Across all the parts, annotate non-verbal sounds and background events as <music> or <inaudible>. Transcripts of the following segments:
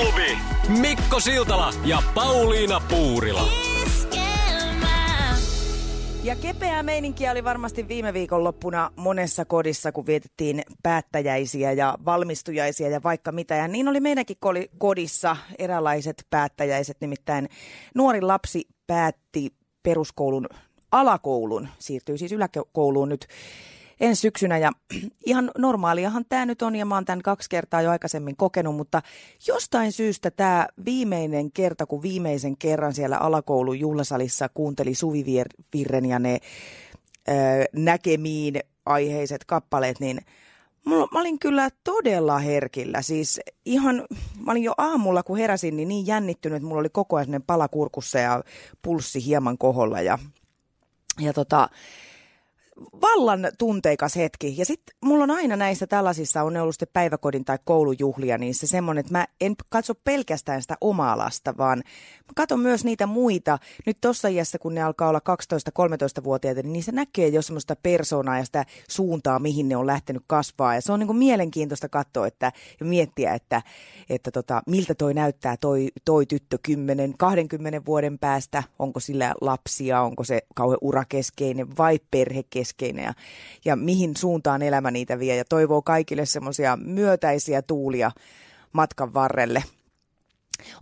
aamuklubi. Mikko Siltala ja Pauliina Puurila. Ja kepeää meininkiä oli varmasti viime viikonloppuna monessa kodissa, kun vietettiin päättäjäisiä ja valmistujaisia ja vaikka mitä. Ja niin oli meidänkin kodissa eräänlaiset päättäjäiset, nimittäin nuori lapsi päätti peruskoulun alakoulun, siirtyy siis yläkouluun nyt ensi syksynä. Ja <clears throat> ihan normaaliahan tämä nyt on ja mä oon tämän kaksi kertaa jo aikaisemmin kokenut, mutta jostain syystä tämä viimeinen kerta, kun viimeisen kerran siellä alakoulun juhlasalissa kuunteli Suvi Virren ja ne ö, näkemiin aiheiset kappaleet, niin Mulla, mä olin kyllä todella herkillä. Siis ihan, mä olin jo aamulla, kun heräsin, niin niin jännittynyt, että mulla oli koko ajan pala kurkussa ja pulssi hieman koholla. Ja, ja tota, vallan tunteikas hetki. Ja sitten mulla on aina näissä tällaisissa, on ne ollut sitten päiväkodin tai koulujuhlia, niin se semmoinen, että mä en katso pelkästään sitä omaa lasta, vaan mä katson myös niitä muita. Nyt tuossa iässä, kun ne alkaa olla 12-13-vuotiaita, niin se näkee jo semmoista persoonaa ja sitä suuntaa, mihin ne on lähtenyt kasvaa. Ja se on niin kuin mielenkiintoista katsoa että, ja miettiä, että, että tota, miltä toi näyttää toi, toi tyttö 10-20 vuoden päästä. Onko sillä lapsia, onko se kauhean urakeskeinen vai perhekeskeinen keskeinen ja, ja mihin suuntaan elämä niitä vie ja toivoo kaikille semmoisia myötäisiä tuulia matkan varrelle.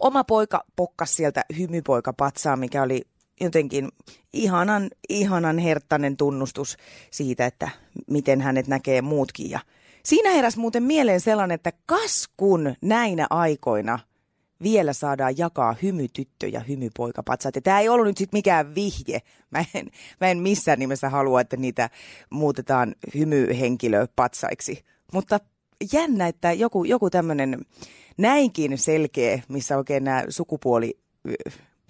Oma poika pokkas sieltä hymypoika patsaa, mikä oli jotenkin ihanan, ihanan herttainen tunnustus siitä, että miten hänet näkee muutkin. Ja siinä heräs muuten mieleen sellainen, että kas kun näinä aikoina vielä saadaan jakaa hymytyttö ja hymypoikapatsaat. Ja tämä ei ollut nyt sitten mikään vihje. Mä en, mä en missään nimessä halua, että niitä muutetaan hymyhenkilöpatsaiksi. Mutta jännä, että joku, joku tämmöinen näinkin selkeä, missä oikein nämä sukupuoli,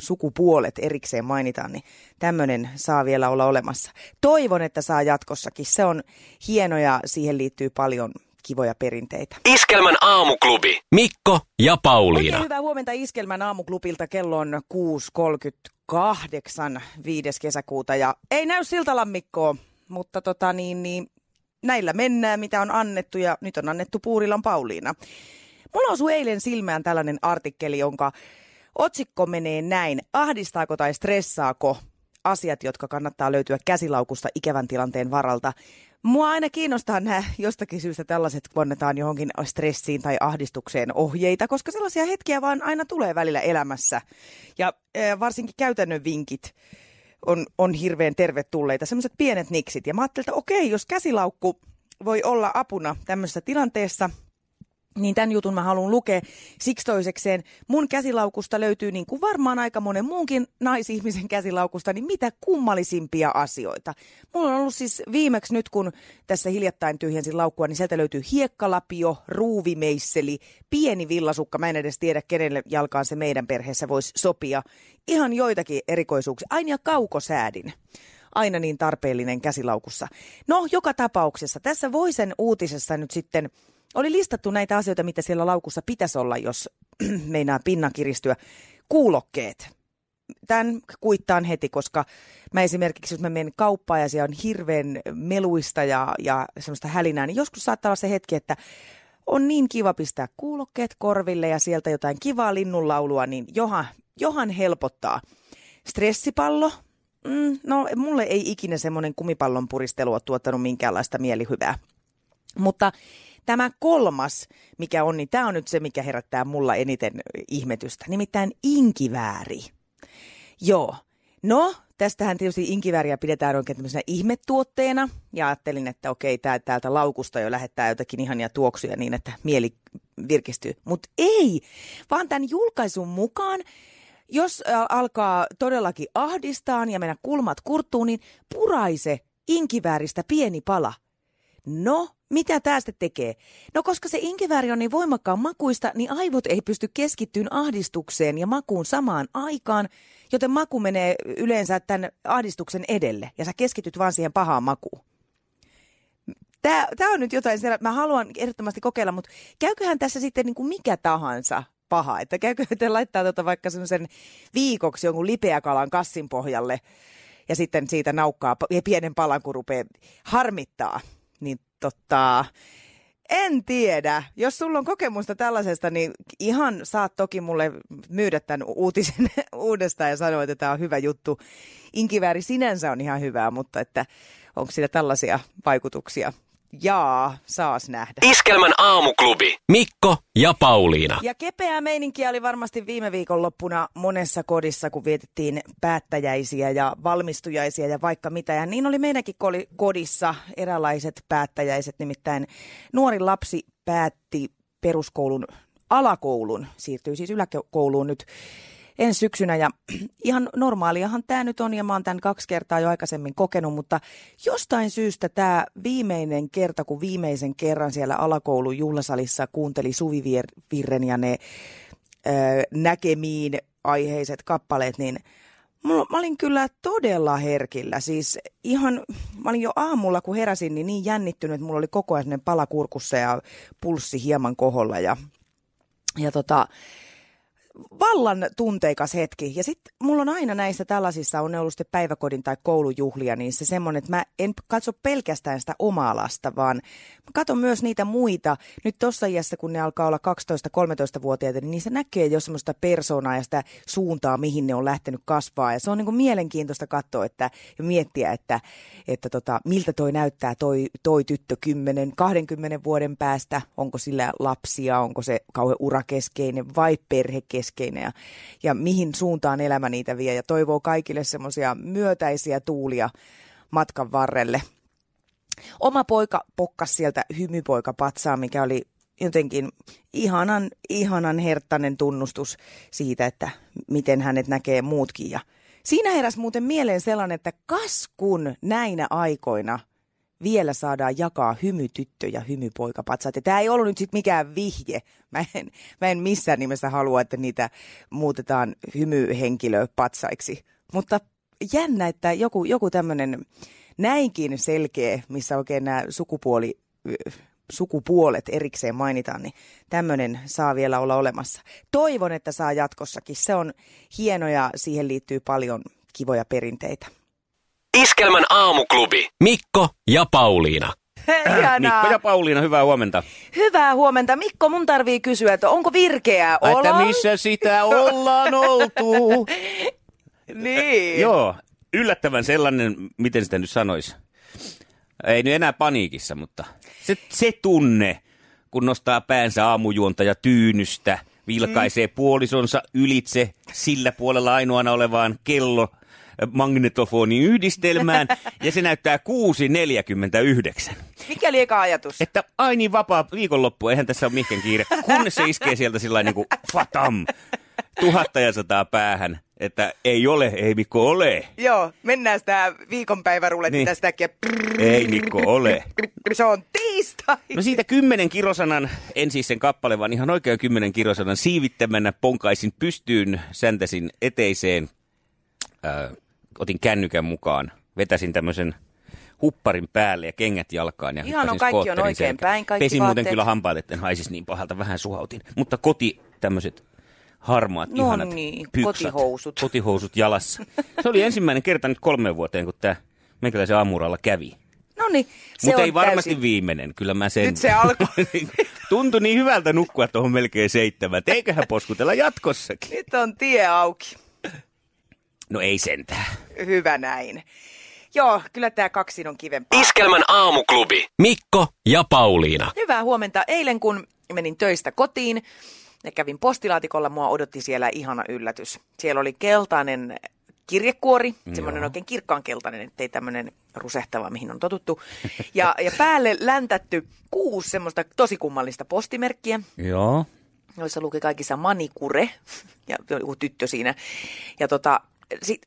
sukupuolet erikseen mainitaan, niin tämmöinen saa vielä olla olemassa. Toivon, että saa jatkossakin. Se on hieno ja siihen liittyy paljon kivoja perinteitä. Iskelmän aamuklubi. Mikko ja Pauliina. Oikein hyvää huomenta Iskelmän aamuklubilta. Kello on 6.38 5. kesäkuuta ja ei näy Siltalammikkoa, mutta tota niin, niin näillä mennään, mitä on annettu ja nyt on annettu Puurilan Pauliina. Mulla osui eilen silmään tällainen artikkeli, jonka otsikko menee näin. Ahdistaako tai stressaako asiat, jotka kannattaa löytyä käsilaukusta ikävän tilanteen varalta? Mua aina kiinnostaa nämä jostakin syystä tällaiset, kun annetaan johonkin stressiin tai ahdistukseen ohjeita, koska sellaisia hetkiä vaan aina tulee välillä elämässä. Ja e, varsinkin käytännön vinkit on, on hirveän tervetulleita, semmoiset pienet niksit. Ja mä ajattelin, että okei, jos käsilaukku voi olla apuna tämmöisessä tilanteessa – niin tämän jutun mä haluan lukea siksi toisekseen. Mun käsilaukusta löytyy niin kuin varmaan aika monen muunkin naisihmisen käsilaukusta, niin mitä kummallisimpia asioita. Mulla on ollut siis viimeksi nyt, kun tässä hiljattain tyhjensin laukkua, niin sieltä löytyy hiekkalapio, ruuvimeisseli, pieni villasukka. Mä en edes tiedä, kenelle jalkaan se meidän perheessä voisi sopia. Ihan joitakin erikoisuuksia. Aina kaukosäädin aina niin tarpeellinen käsilaukussa. No, joka tapauksessa. Tässä Voisen uutisessa nyt sitten oli listattu näitä asioita, mitä siellä laukussa pitäisi olla, jos <clears throat> meinaa pinna kiristyä. Kuulokkeet. Tämän kuittaan heti, koska mä esimerkiksi, jos mä menen kauppaan ja siellä on hirveän meluista ja, ja semmoista hälinää, niin joskus saattaa olla se hetki, että on niin kiva pistää kuulokkeet korville ja sieltä jotain kivaa linnunlaulua, niin johan, johan helpottaa. Stressipallo. Mm, no, mulle ei ikinä semmoinen kumipallon puristelu ole tuottanut minkäänlaista mielihyvää. Mutta Tämä kolmas, mikä on, niin tämä on nyt se, mikä herättää mulla eniten ihmetystä, nimittäin inkivääri. Joo, no tästähän tietysti inkivääriä pidetään oikein tämmöisenä ihmetuotteena. Ja ajattelin, että okei, tää, täältä laukusta jo lähettää jotakin ihania tuoksuja niin, että mieli virkistyy. Mutta ei, vaan tämän julkaisun mukaan, jos alkaa todellakin ahdistaa ja mennä kulmat kurttuun, niin puraise inkivääristä pieni pala – No, mitä sitten tekee? No koska se inkivääri on niin voimakkaan makuista, niin aivot ei pysty keskittyyn ahdistukseen ja makuun samaan aikaan, joten maku menee yleensä tämän ahdistuksen edelle ja sä keskityt vaan siihen pahaan makuun. Tämä, tämä on nyt jotain, mä haluan ehdottomasti kokeilla, mutta käyköhän tässä sitten niin kuin mikä tahansa paha, että käykö te laittaa tota vaikka semmoisen viikoksi jonkun lipeäkalan kassin pohjalle ja sitten siitä naukkaa pienen palan, kun rupeaa harmittaa, niin tota, en tiedä. Jos sulla on kokemusta tällaisesta, niin ihan saat toki mulle myydä tämän uutisen <laughs> uudestaan ja sanoa, että tämä on hyvä juttu. Inkivääri sinänsä on ihan hyvää, mutta että onko sillä tällaisia vaikutuksia? Jaa, saas nähdä. Iskelmän aamuklubi. Mikko ja Pauliina. Ja kepeää meininkiä oli varmasti viime viikonloppuna monessa kodissa, kun vietettiin päättäjäisiä ja valmistujaisia ja vaikka mitä. Ja niin oli meidänkin kodissa eräänlaiset päättäjäiset, nimittäin nuori lapsi päätti peruskoulun alakoulun, siirtyy siis yläkouluun nyt ensi syksynä. Ja <clears throat> ihan normaaliahan tämä nyt on ja mä oon tämän kaksi kertaa jo aikaisemmin kokenut, mutta jostain syystä tämä viimeinen kerta, kun viimeisen kerran siellä alakoulun juhlasalissa kuunteli Suvivirren ja ne ö, näkemiin aiheiset kappaleet, niin mä olin kyllä todella herkillä. Siis ihan, mä olin jo aamulla, kun heräsin, niin niin jännittynyt, että mulla oli koko ajan pala kurkussa ja pulssi hieman koholla. Ja, ja tota, vallan tunteikas hetki. Ja sitten mulla on aina näissä tällaisissa, on ne ollut sitten päiväkodin tai koulujuhlia, niin se semmoinen, että mä en katso pelkästään sitä omaa lasta, vaan mä katson myös niitä muita. Nyt tuossa iässä, kun ne alkaa olla 12-13-vuotiaita, niin se näkee jo semmoista persoonaa ja sitä suuntaa, mihin ne on lähtenyt kasvaa. Ja se on niin kuin mielenkiintoista katsoa että, ja miettiä, että, että tota, miltä toi näyttää toi, toi tyttö 10-20 vuoden päästä. Onko sillä lapsia, onko se kauhean urakeskeinen vai perhekeskeinen keskeinen ja, ja mihin suuntaan elämä niitä vie ja toivoo kaikille semmoisia myötäisiä tuulia matkan varrelle. Oma poika pokkas sieltä hymypoika patsaa, mikä oli jotenkin ihanan, ihanan herttainen tunnustus siitä, että miten hänet näkee muutkin. Ja siinä heräs muuten mieleen sellainen, että kas kun näinä aikoina – vielä saadaan jakaa hymytyttö ja hymypoikapatsaat. Ja tämä ei ollut nyt sitten mikään vihje. Mä en, mä en missään nimessä halua, että niitä muutetaan hymyhenkilöpatsaiksi. Mutta jännä, että joku, joku tämmöinen näinkin selkeä, missä oikein nämä sukupuoli, sukupuolet erikseen mainitaan, niin tämmöinen saa vielä olla olemassa. Toivon, että saa jatkossakin. Se on hieno ja siihen liittyy paljon kivoja perinteitä. Iskelmän aamuklubi. Mikko ja Pauliina. Ihanaa. Mikko ja Pauliina, hyvää huomenta. Hyvää huomenta. Mikko, mun tarvii kysyä, että onko virkeää olla? Että missä sitä ollaan <laughs> oltu? niin. Joo, yllättävän sellainen, miten sitä nyt sanoisi. Ei nyt enää paniikissa, mutta se, se tunne, kun nostaa päänsä aamujuonta ja tyynystä, vilkaisee mm. puolisonsa ylitse sillä puolella ainoana olevaan kello magnetofonin yhdistelmään <laughs> ja se näyttää 6.49. Mikä oli eka ajatus? Että ai niin vapaa viikonloppu, eihän tässä ole mihinkään kiire. Kunnes se iskee sieltä sillä niin kuin fatam, tuhatta ja sataa päähän. Että ei ole, ei Mikko ole. Joo, mennään sitä viikonpäiväruletti niin. tästä äkkiä. Ei Mikko ole. Se on tiistai. No siitä kymmenen kilosanan, en siis sen kappale, vaan ihan oikein kymmenen kilosanan siivittämänä ponkaisin pystyyn, säntäsin eteiseen äh, otin kännykän mukaan, vetäsin tämmöisen hupparin päälle ja kengät jalkaan. Ja Ihan on, kaikki on oikein päin, kaikki Pesin vaatteet. muuten kyllä hampaat, etten haisisi niin pahalta, vähän suhautin. Mutta koti tämmöiset harmaat, no ihanat niin, pyksat, kotihousut. kotihousut jalassa. <laughs> Se oli ensimmäinen kerta nyt kolmeen vuoteen, kun tämä meikäläisen aamuralla kävi. No niin, Mutta ei varmasti täysin... viimeinen, kyllä mä sen... Nyt se alkoi. <laughs> Tuntui niin hyvältä nukkua tuohon melkein seitsemän. Eiköhän poskutella jatkossakin. Nyt on tie auki. No ei sentään. Hyvä näin. Joo, kyllä tämä kaksin on kivempaa. Iskelmän aamuklubi. Mikko ja Pauliina. Hyvää huomenta. Eilen kun menin töistä kotiin ja kävin postilaatikolla, mua odotti siellä ihana yllätys. Siellä oli keltainen kirjekuori, semmoinen oikein kirkkaan keltainen, ettei tämmöinen rusehtava, mihin on totuttu. Ja, ja päälle läntätty kuusi semmoista tosi kummallista postimerkkiä. Joo. Joissa luki kaikissa manikure <laughs> ja joku tyttö siinä. Ja tota, sit,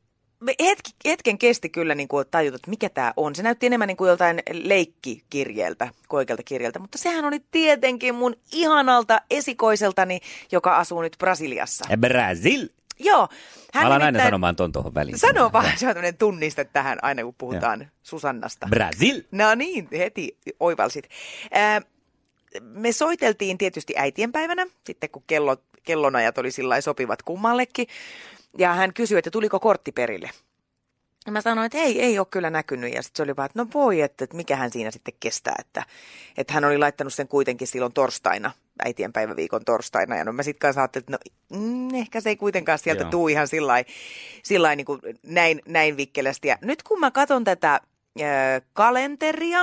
hetki, hetken kesti kyllä niin kuin tajuta, että mikä tämä on. Se näytti enemmän niin kuin joltain leikkikirjeeltä, koikelta kirjeltä, mutta sehän oli tietenkin mun ihanalta esikoiseltani, joka asuu nyt Brasiliassa. Brasil! Joo. Hän Mä alan aina sanomaan ton tuohon väliin. Sano vaan, se on tämmöinen tunniste tähän aina, kun puhutaan Joo. Susannasta. Brasil! No niin, heti oivalsit. Äh, me soiteltiin tietysti äitienpäivänä, sitten kun kello, kellonajat oli sillä sopivat kummallekin. Ja hän kysyi, että tuliko kortti perille. Ja mä sanoin, että ei, ei ole kyllä näkynyt. Ja sitten se oli vaan, että no voi, että, että mikähän siinä sitten kestää. Että, että hän oli laittanut sen kuitenkin silloin torstaina, äitienpäiväviikon torstaina. Ja no mä sitten kanssa ajattelin, että no mm, ehkä se ei kuitenkaan sieltä tuu ihan sillä niin kuin näin, näin vikkelästi. Ja nyt kun mä katson tätä äh, kalenteria,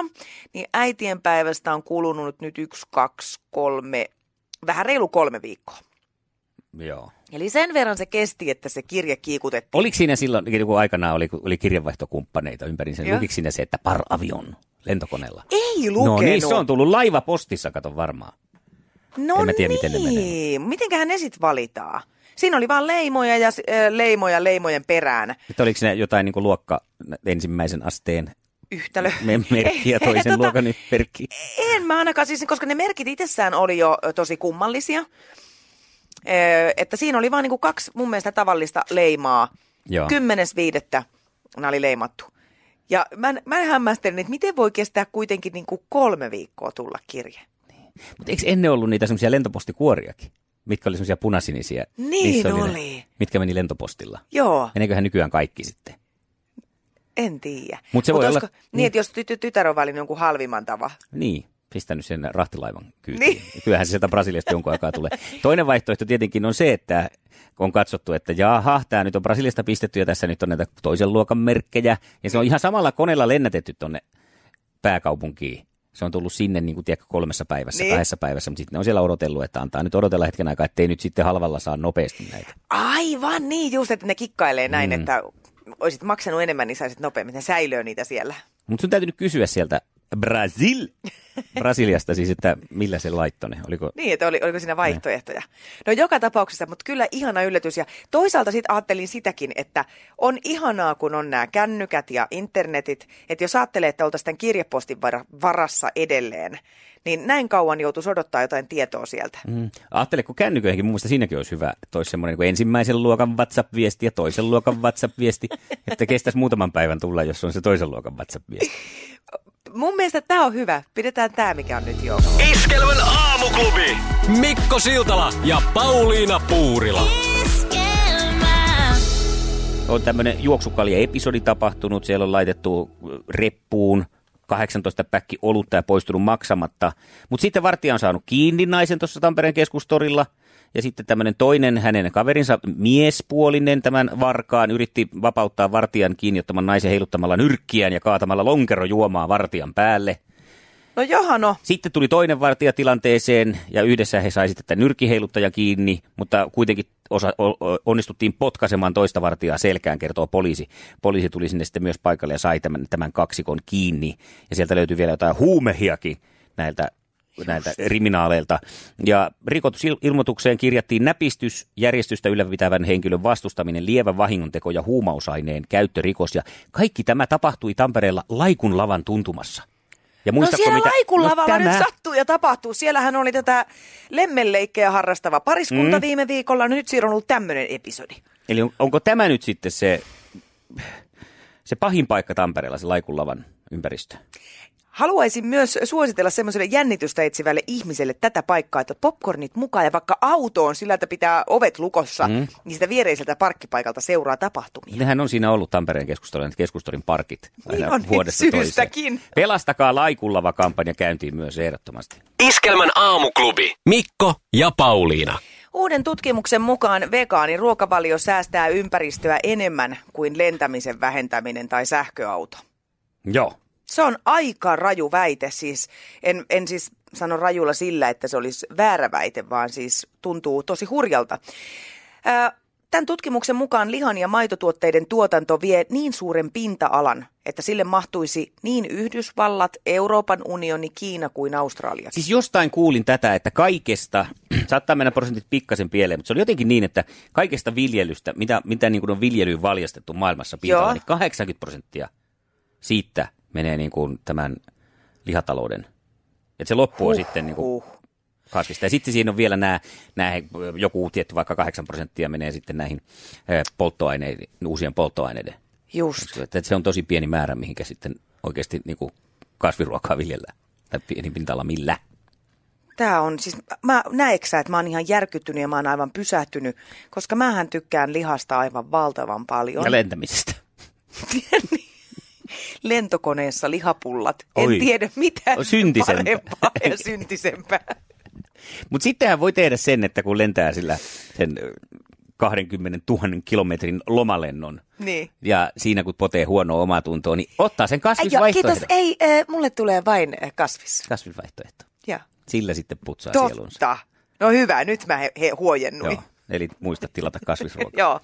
niin äitienpäivästä on kulunut nyt yksi, kaksi, kolme, vähän reilu kolme viikkoa. Joo. Eli sen verran se kesti, että se kirje kiikutettiin. Oliko siinä silloin, kun aikanaan oli, oli kirjeenvaihtokumppaneita ympäri sen, lukiko siinä se, että par avion lentokoneella? Ei lukenut. No niin, se on tullut laiva postissa, kato varmaan. No en mä tiedä, niin. miten ne menee. Niin. Mitenköhän ne sitten valitaan? Siinä oli vaan leimoja ja äh, leimoja leimojen perään. Että oliko ne jotain niin kuin luokka ensimmäisen asteen yhtälö. Me merkki ja <laughs> toisen tota, luokan merkki. En mä ainakaan siis, koska ne merkit itsessään oli jo tosi kummallisia että siinä oli vain niin kaksi mun mielestä tavallista leimaa. Kymmenes viidettä nämä oli leimattu. Ja mä, mä hämmästelin, että miten voi kestää kuitenkin niin kuin kolme viikkoa tulla kirje. Niin. Mutta eikö ennen ollut niitä semmoisia lentopostikuoriakin? Mitkä oli semmoisia punasinisiä? Niin oli. oli. Ne, mitkä meni lentopostilla. Joo. Meneeköhän nykyään kaikki sitten? En tiedä. Mut se Mut voi olla... Niin, niin, että jos ty- tytär on valinnut jonkun halvimman tavan. Niin pistänyt sen rahtilaivan kyytiin. Niin. Kyllähän se sieltä Brasiliasta jonkun aikaa tulee. Toinen vaihtoehto tietenkin on se, että on katsottu, että jaha, tämä nyt on Brasiliasta pistetty ja tässä nyt on näitä toisen luokan merkkejä. Ja se on ihan samalla koneella lennätetty tuonne pääkaupunkiin. Se on tullut sinne niin kuin, tiedätkö, kolmessa päivässä, niin. kahdessa päivässä, mutta sitten ne on siellä odotellut, että antaa nyt odotella hetken aikaa, ettei nyt sitten halvalla saa nopeasti näitä. Aivan niin, just, että ne kikkailee näin, mm. että olisit maksanut enemmän, niin saisit nopeammin. Ne säilöö niitä siellä. Mutta sun täytyy nyt kysyä sieltä Brasil. Brasiliasta siis, että millä se laittoi Oliko... Niin, että oli, oliko siinä vaihtoehtoja. No joka tapauksessa, mutta kyllä ihana yllätys. Ja toisaalta sitten ajattelin sitäkin, että on ihanaa, kun on nämä kännykät ja internetit. Että jos ajattelee, että oltaisiin tämän kirjepostin varassa edelleen, niin näin kauan joutuisi odottaa jotain tietoa sieltä. Mm. Ajattele, kun kännyköihinkin, mun mielestä siinäkin olisi hyvä, että olisi semmoinen niin ensimmäisen luokan WhatsApp-viesti ja toisen luokan WhatsApp-viesti, että kestäisi muutaman päivän tulla, jos on se toisen luokan WhatsApp-viesti. <laughs> Mun mielestä tämä on hyvä. Pidetään tämä, mikä on nyt jo. Iskelmän aamuklubi. Mikko Siltala ja Pauliina Puurila. Iskelmä. On tämmöinen juoksukalja-episodi tapahtunut. Siellä on laitettu reppuun 18 päkki olutta ja poistunut maksamatta. Mutta sitten vartija on saanut kiinni naisen tuossa Tampereen keskustorilla – ja sitten tämmöinen toinen hänen kaverinsa, miespuolinen tämän varkaan, yritti vapauttaa vartijan kiinni ottaman naisen heiluttamalla nyrkkiään ja kaatamalla lonkero juomaa vartijan päälle. No johan no. Sitten tuli toinen vartija tilanteeseen ja yhdessä he sai sitten nyrkkiheiluttaja kiinni, mutta kuitenkin osa, onnistuttiin potkaisemaan toista vartijaa selkään, kertoo poliisi. Poliisi tuli sinne sitten myös paikalle ja sai tämän, tämän kaksikon kiinni. Ja sieltä löytyi vielä jotain huumehiakin näiltä näiltä kriminaaleilta. Ja rikotusilmoitukseen kirjattiin näpistys, järjestystä ylläpitävän henkilön vastustaminen, lievä vahingonteko ja huumausaineen käyttörikos. Ja kaikki tämä tapahtui Tampereella Laikun lavan tuntumassa. Ja no siellä mitä... Laikun no lavalla no, tämä... nyt sattuu ja tapahtuu. Siellähän oli tätä lemmenleikkejä harrastava pariskunta mm. viime viikolla. Nyt siinä on ollut tämmöinen episodi. Eli on, onko tämä nyt sitten se, se pahin paikka Tampereella, se Laikun lavan ympäristö? Haluaisin myös suositella semmoiselle jännitystä etsivälle ihmiselle tätä paikkaa, että popcornit mukaan ja vaikka autoon sillä, että pitää ovet lukossa, mm. niin sitä viereiseltä parkkipaikalta seuraa tapahtumia. Nehän on siinä ollut Tampereen keskustorin, keskustorin parkit niin on, vuodesta syystäkin. toiseen. Pelastakaa laikullava kampanja käyntiin myös ehdottomasti. Iskelmän aamuklubi. Mikko ja Pauliina. Uuden tutkimuksen mukaan vegaani ruokavalio säästää ympäristöä enemmän kuin lentämisen vähentäminen tai sähköauto. Joo, se on aika raju väite, siis en, en siis sano rajulla sillä, että se olisi väärä väite, vaan siis tuntuu tosi hurjalta. Ää, tämän tutkimuksen mukaan lihan ja maitotuotteiden tuotanto vie niin suuren pinta-alan, että sille mahtuisi niin Yhdysvallat, Euroopan unioni, Kiina kuin Australia. Siis jostain kuulin tätä, että kaikesta, <clears throat> saattaa mennä prosentit pikkasen pieleen, mutta se oli jotenkin niin, että kaikesta viljelystä, mitä, mitä niin kuin on viljelyyn valjastettu maailmassa pinta niin 80 prosenttia siitä menee niin kuin tämän lihatalouden. Että se loppu on uh, sitten niin kuin uh. kasvista. Ja sitten siinä on vielä nämä, nämä, joku tietty vaikka 8 prosenttia menee sitten näihin polttoaineiden, uusien polttoaineiden. Just. Että se on tosi pieni määrä, mihinkä sitten oikeasti niin kuin kasviruokaa viljellään. Tai pieni pinta-ala millä. Tämä on siis, mä näeksä, että mä oon ihan järkyttynyt ja mä oon aivan pysähtynyt, koska mähän tykkään lihasta aivan valtavan paljon. Ja lentämisestä. <laughs> <laughs> Lentokoneessa lihapullat. Oi. En tiedä mitään parempaa ja syntisempää. <laughs> Mutta sittenhän voi tehdä sen, että kun lentää sillä sen 20 000 kilometrin lomalennon. Niin. Ja siinä kun potee huonoa omaa tuntoa, niin ottaa sen kasvisvaihtoehdon. Kiitos, ei, äh, mulle tulee vain kasvis. Kasvisvaihtoehto. Ja. Sillä sitten putsaa Totta. sielunsa. No hyvä, nyt mä he, he huojennuin. Joo. Eli muista tilata kasvisruokaa. <laughs> Joo.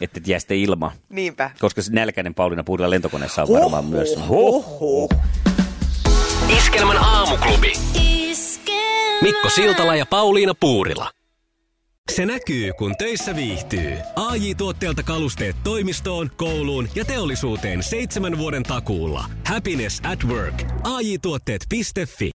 Että jää sitten ilma. Niinpä. Koska se nälkäinen Pauliina Puudella lentokoneessa on varmaan Hoho. myös. Hoho. Iskelmän aamuklubi. Mikko Siltala ja Pauliina Puurila. Se näkyy, kun töissä viihtyy. ai tuotteelta kalusteet toimistoon, kouluun ja teollisuuteen seitsemän vuoden takuulla. Happiness at work. AJ-tuotteet.fi